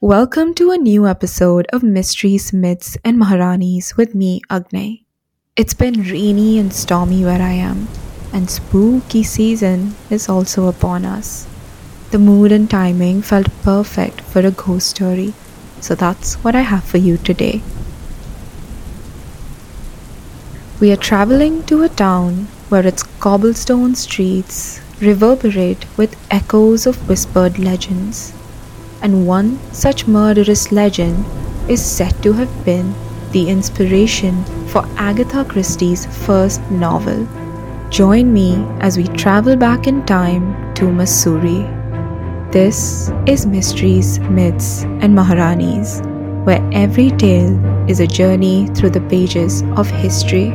Welcome to a new episode of Mysteries, Myths, and Maharanis with me, Agnay. It's been rainy and stormy where I am, and spooky season is also upon us. The mood and timing felt perfect for a ghost story, so that's what I have for you today. We are traveling to a town where its cobblestone streets reverberate with echoes of whispered legends and one such murderous legend is said to have been the inspiration for Agatha Christie's first novel. Join me as we travel back in time to Mussoorie. This is Mysteries, Myths, and Maharanis, where every tale is a journey through the pages of history.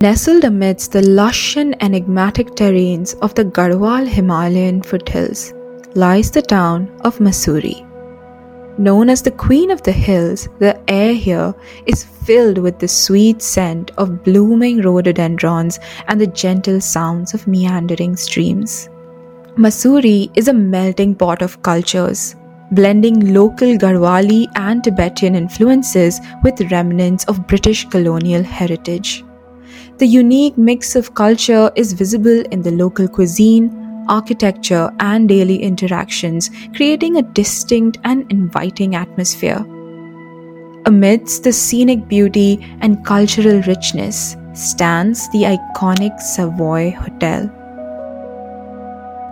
Nestled amidst the lush and enigmatic terrains of the Garhwal Himalayan foothills lies the town of Mussoorie. Known as the Queen of the Hills, the air here is filled with the sweet scent of blooming rhododendrons and the gentle sounds of meandering streams. Mussoorie is a melting pot of cultures, blending local Garhwali and Tibetan influences with remnants of British colonial heritage. The unique mix of culture is visible in the local cuisine, architecture, and daily interactions, creating a distinct and inviting atmosphere. Amidst the scenic beauty and cultural richness stands the iconic Savoy Hotel.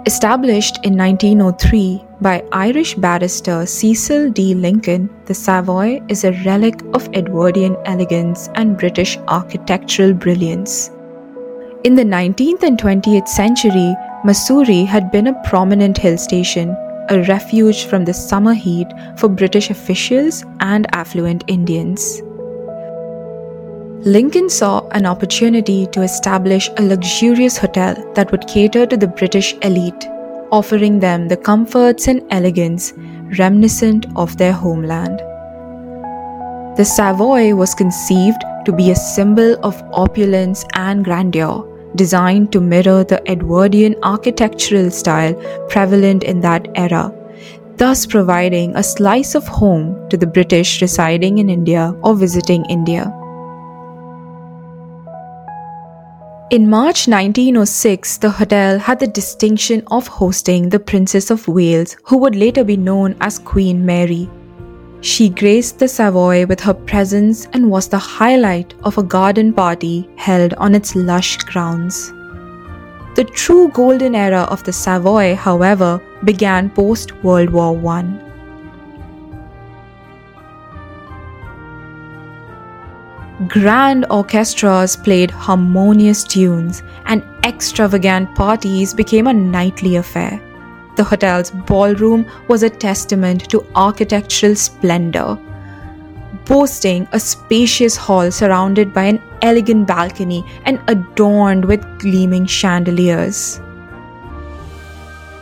Established in 1903 by Irish barrister Cecil D. Lincoln, the Savoy is a relic of Edwardian elegance and British architectural brilliance. In the 19th and 20th century, Mussoorie had been a prominent hill station, a refuge from the summer heat for British officials and affluent Indians. Lincoln saw an opportunity to establish a luxurious hotel that would cater to the British elite, offering them the comforts and elegance reminiscent of their homeland. The Savoy was conceived to be a symbol of opulence and grandeur, designed to mirror the Edwardian architectural style prevalent in that era, thus providing a slice of home to the British residing in India or visiting India. In March 1906, the hotel had the distinction of hosting the Princess of Wales, who would later be known as Queen Mary. She graced the Savoy with her presence and was the highlight of a garden party held on its lush grounds. The true golden era of the Savoy, however, began post World War I. Grand orchestras played harmonious tunes, and extravagant parties became a nightly affair. The hotel's ballroom was a testament to architectural splendor, boasting a spacious hall surrounded by an elegant balcony and adorned with gleaming chandeliers.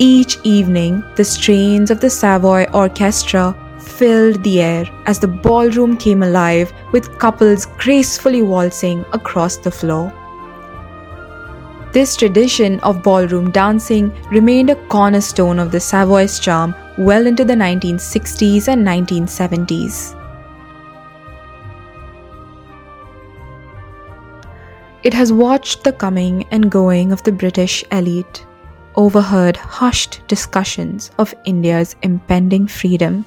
Each evening, the strains of the Savoy Orchestra filled the air as the ballroom came alive with couples gracefully waltzing across the floor. This tradition of ballroom dancing remained a cornerstone of the Savoy's charm well into the 1960s and 1970s. It has watched the coming and going of the British elite, overheard hushed discussions of India's impending freedom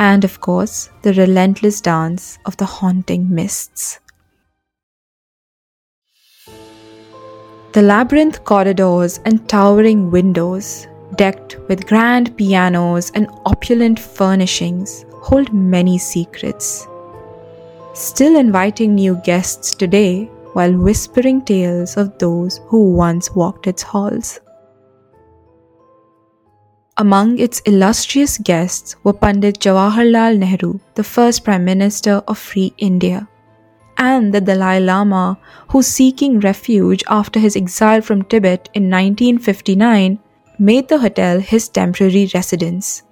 and of course, the relentless dance of the haunting mists. The labyrinth corridors and towering windows, decked with grand pianos and opulent furnishings, hold many secrets. Still inviting new guests today, while whispering tales of those who once walked its halls. Among its illustrious guests were Pandit Jawaharlal Nehru, the first Prime Minister of Free India, and the Dalai Lama, who, seeking refuge after his exile from Tibet in 1959, made the hotel his temporary residence.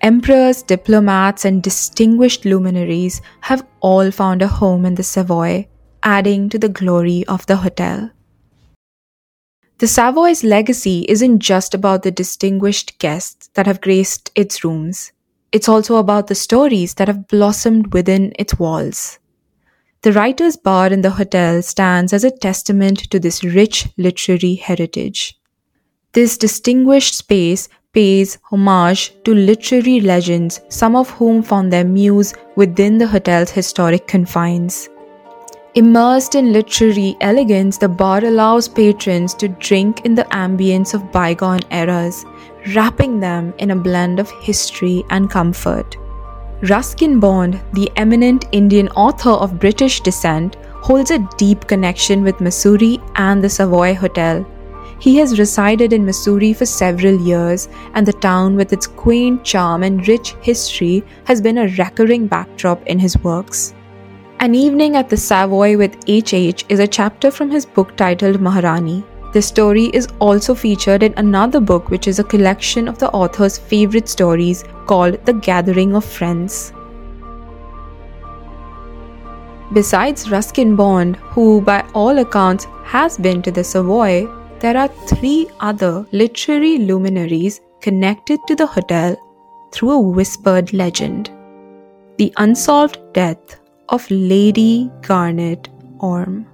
Emperors, diplomats, and distinguished luminaries have all found a home in the Savoy, adding to the glory of the hotel. The Savoy's legacy isn't just about the distinguished guests that have graced its rooms. It's also about the stories that have blossomed within its walls. The Writer's Bar in the hotel stands as a testament to this rich literary heritage. This distinguished space pays homage to literary legends, some of whom found their muse within the hotel's historic confines. Immersed in literary elegance, the bar allows patrons to drink in the ambience of bygone eras, wrapping them in a blend of history and comfort. Ruskin Bond, the eminent Indian author of British descent, holds a deep connection with Mussoorie and the Savoy Hotel. He has resided in Mussoorie for several years, and the town, with its quaint charm and rich history, has been a recurring backdrop in his works. An Evening at the Savoy with H.H. is a chapter from his book titled Maharani. The story is also featured in another book, which is a collection of the author's favorite stories called The Gathering of Friends. Besides Ruskin Bond, who by all accounts has been to the Savoy, there are three other literary luminaries connected to the hotel through a whispered legend. The unsolved death of Lady Garnet Orme.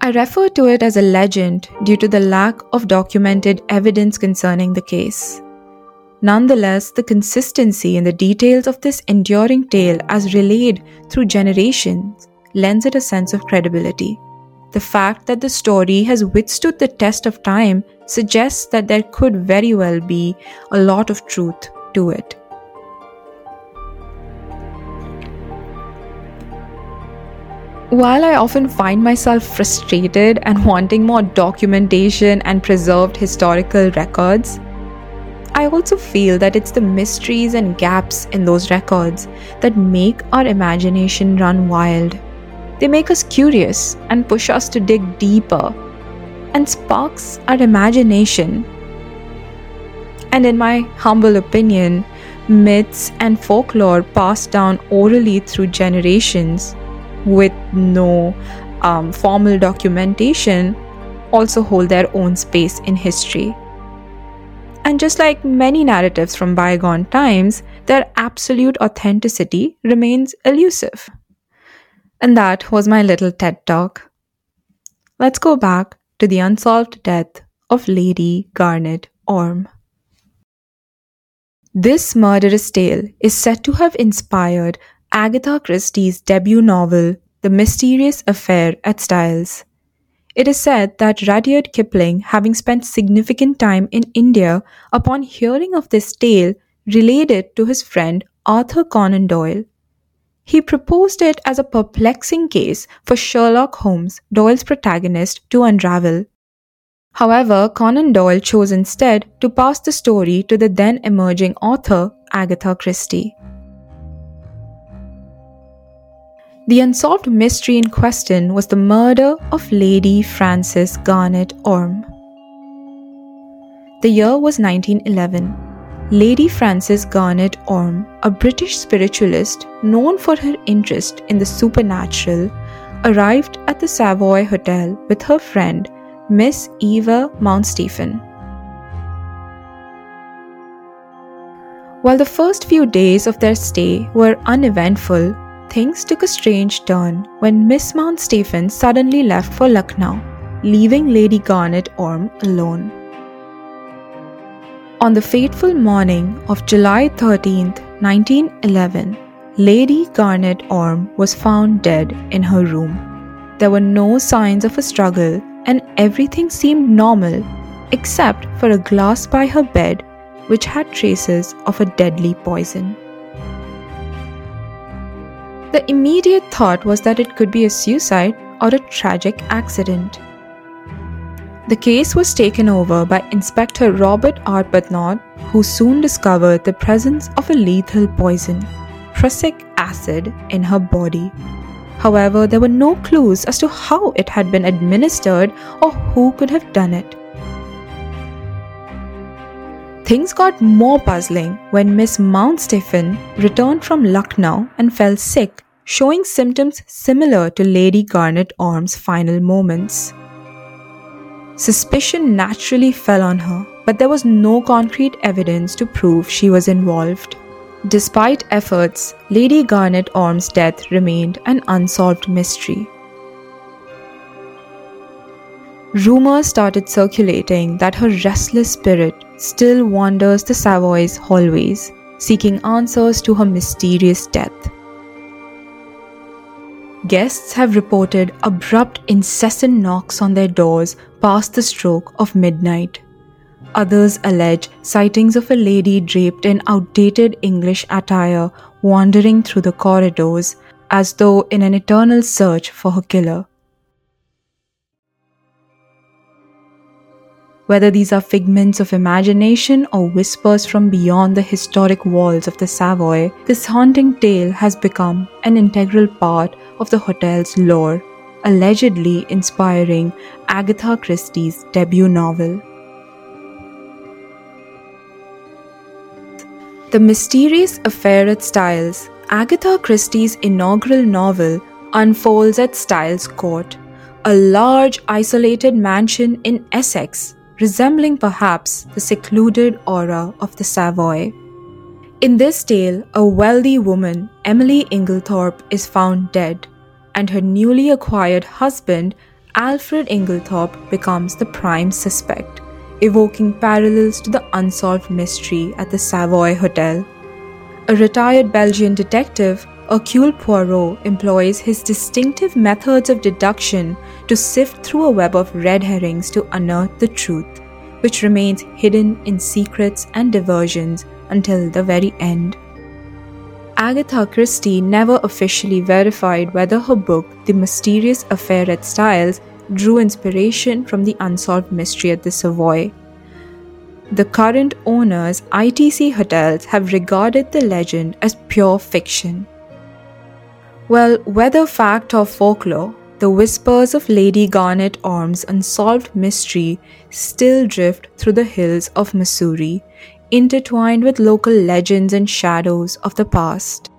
I refer to it as a legend due to the lack of documented evidence concerning the case. Nonetheless, the consistency in the details of this enduring tale as relayed through generations lends it a sense of credibility. The fact that the story has withstood the test of time suggests that there could very well be a lot of truth to it. While I often find myself frustrated and wanting more documentation and preserved historical records, I also feel that it's the mysteries and gaps in those records that make our imagination run wild. They make us curious and push us to dig deeper and sparks our imagination. And in my humble opinion, myths and folklore passed down orally through generations with no um, formal documentation also hold their own space in history. And just like many narratives from bygone times, their absolute authenticity remains elusive. And that was my little TED talk. Let's go back to the unsolved death of Lady Garnet Orme. This murderous tale is said to have inspired Agatha Christie's debut novel, The Mysterious Affair at Styles. It is said that Rudyard Kipling, having spent significant time in India, upon hearing of this tale, relayed it to his friend Arthur Conan Doyle. He proposed it as a perplexing case for Sherlock Holmes, Doyle's protagonist, to unravel. However, Conan Doyle chose instead to pass the story to the then emerging author, Agatha Christie. The unsolved mystery in question was the murder of Lady Frances Garnet Orme. The year was 1911. Lady Frances Garnet Orme, a British spiritualist known for her interest in the supernatural, arrived at the Savoy Hotel with her friend, Miss Eva Mountstephen. While the first few days of their stay were uneventful, Things took a strange turn when Miss Mountstephen suddenly left for Lucknow, leaving Lady Garnet Orme alone. On the fateful morning of July 13, 1911, Lady Garnet Orme was found dead in her room. There were no signs of a struggle, and everything seemed normal except for a glass by her bed which had traces of a deadly poison. The immediate thought was that it could be a suicide or a tragic accident. The case was taken over by Inspector Robert Arbuthnot, who soon discovered the presence of a lethal poison, prussic acid, in her body. However, there were no clues as to how it had been administered or who could have done it. Things got more puzzling when Miss Mount Stephen returned from Lucknow and fell sick, showing symptoms similar to Lady Garnet Orme's final moments. Suspicion naturally fell on her, but there was no concrete evidence to prove she was involved. Despite efforts, Lady Garnet Orme's death remained an unsolved mystery. Rumors started circulating that her restless spirit still wanders the Savoy's hallways, seeking answers to her mysterious death. Guests have reported abrupt, incessant knocks on their doors past the stroke of midnight. Others allege sightings of a lady draped in outdated English attire wandering through the corridors as though in an eternal search for her killer. Whether these are figments of imagination or whispers from beyond the historic walls of the Savoy, this haunting tale has become an integral part of the hotel's lore, allegedly inspiring Agatha Christie's debut novel. The Mysterious Affair at Styles, Agatha Christie's inaugural novel, unfolds at Styles Court, a large isolated mansion in Essex resembling perhaps the secluded aura of the Savoy. In this tale, a wealthy woman, Emily Inglethorpe, is found dead, and her newly acquired husband, Alfred Inglethorpe, becomes the prime suspect, evoking parallels to the unsolved mystery at the Savoy Hotel. A retired Belgian detective Hercule Poirot employs his distinctive methods of deduction to sift through a web of red herrings to unearth the truth, which remains hidden in secrets and diversions until the very end. Agatha Christie never officially verified whether her book, The Mysterious Affair at Styles, drew inspiration from the unsolved mystery at the Savoy. The current owners, ITC Hotels, have regarded the legend as pure fiction. Well, whether fact or folklore, the whispers of Lady Garnet Orme's unsolved mystery still drift through the hills of Mussoorie, intertwined with local legends and shadows of the past.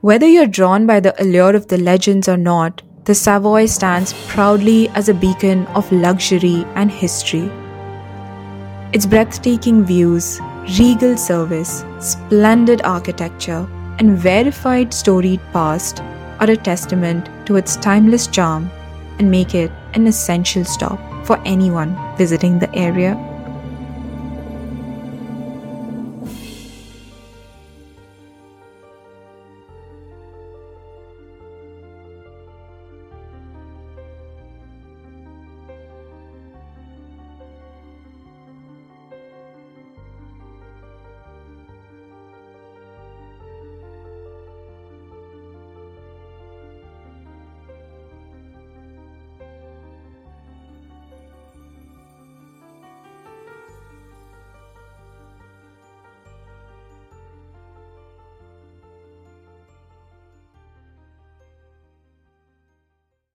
Whether you're drawn by the allure of the legends or not, the Savoy stands proudly as a beacon of luxury and history. Its breathtaking views, regal service, splendid architecture, and verified storied past are a testament to its timeless charm and make it an essential stop for anyone visiting the area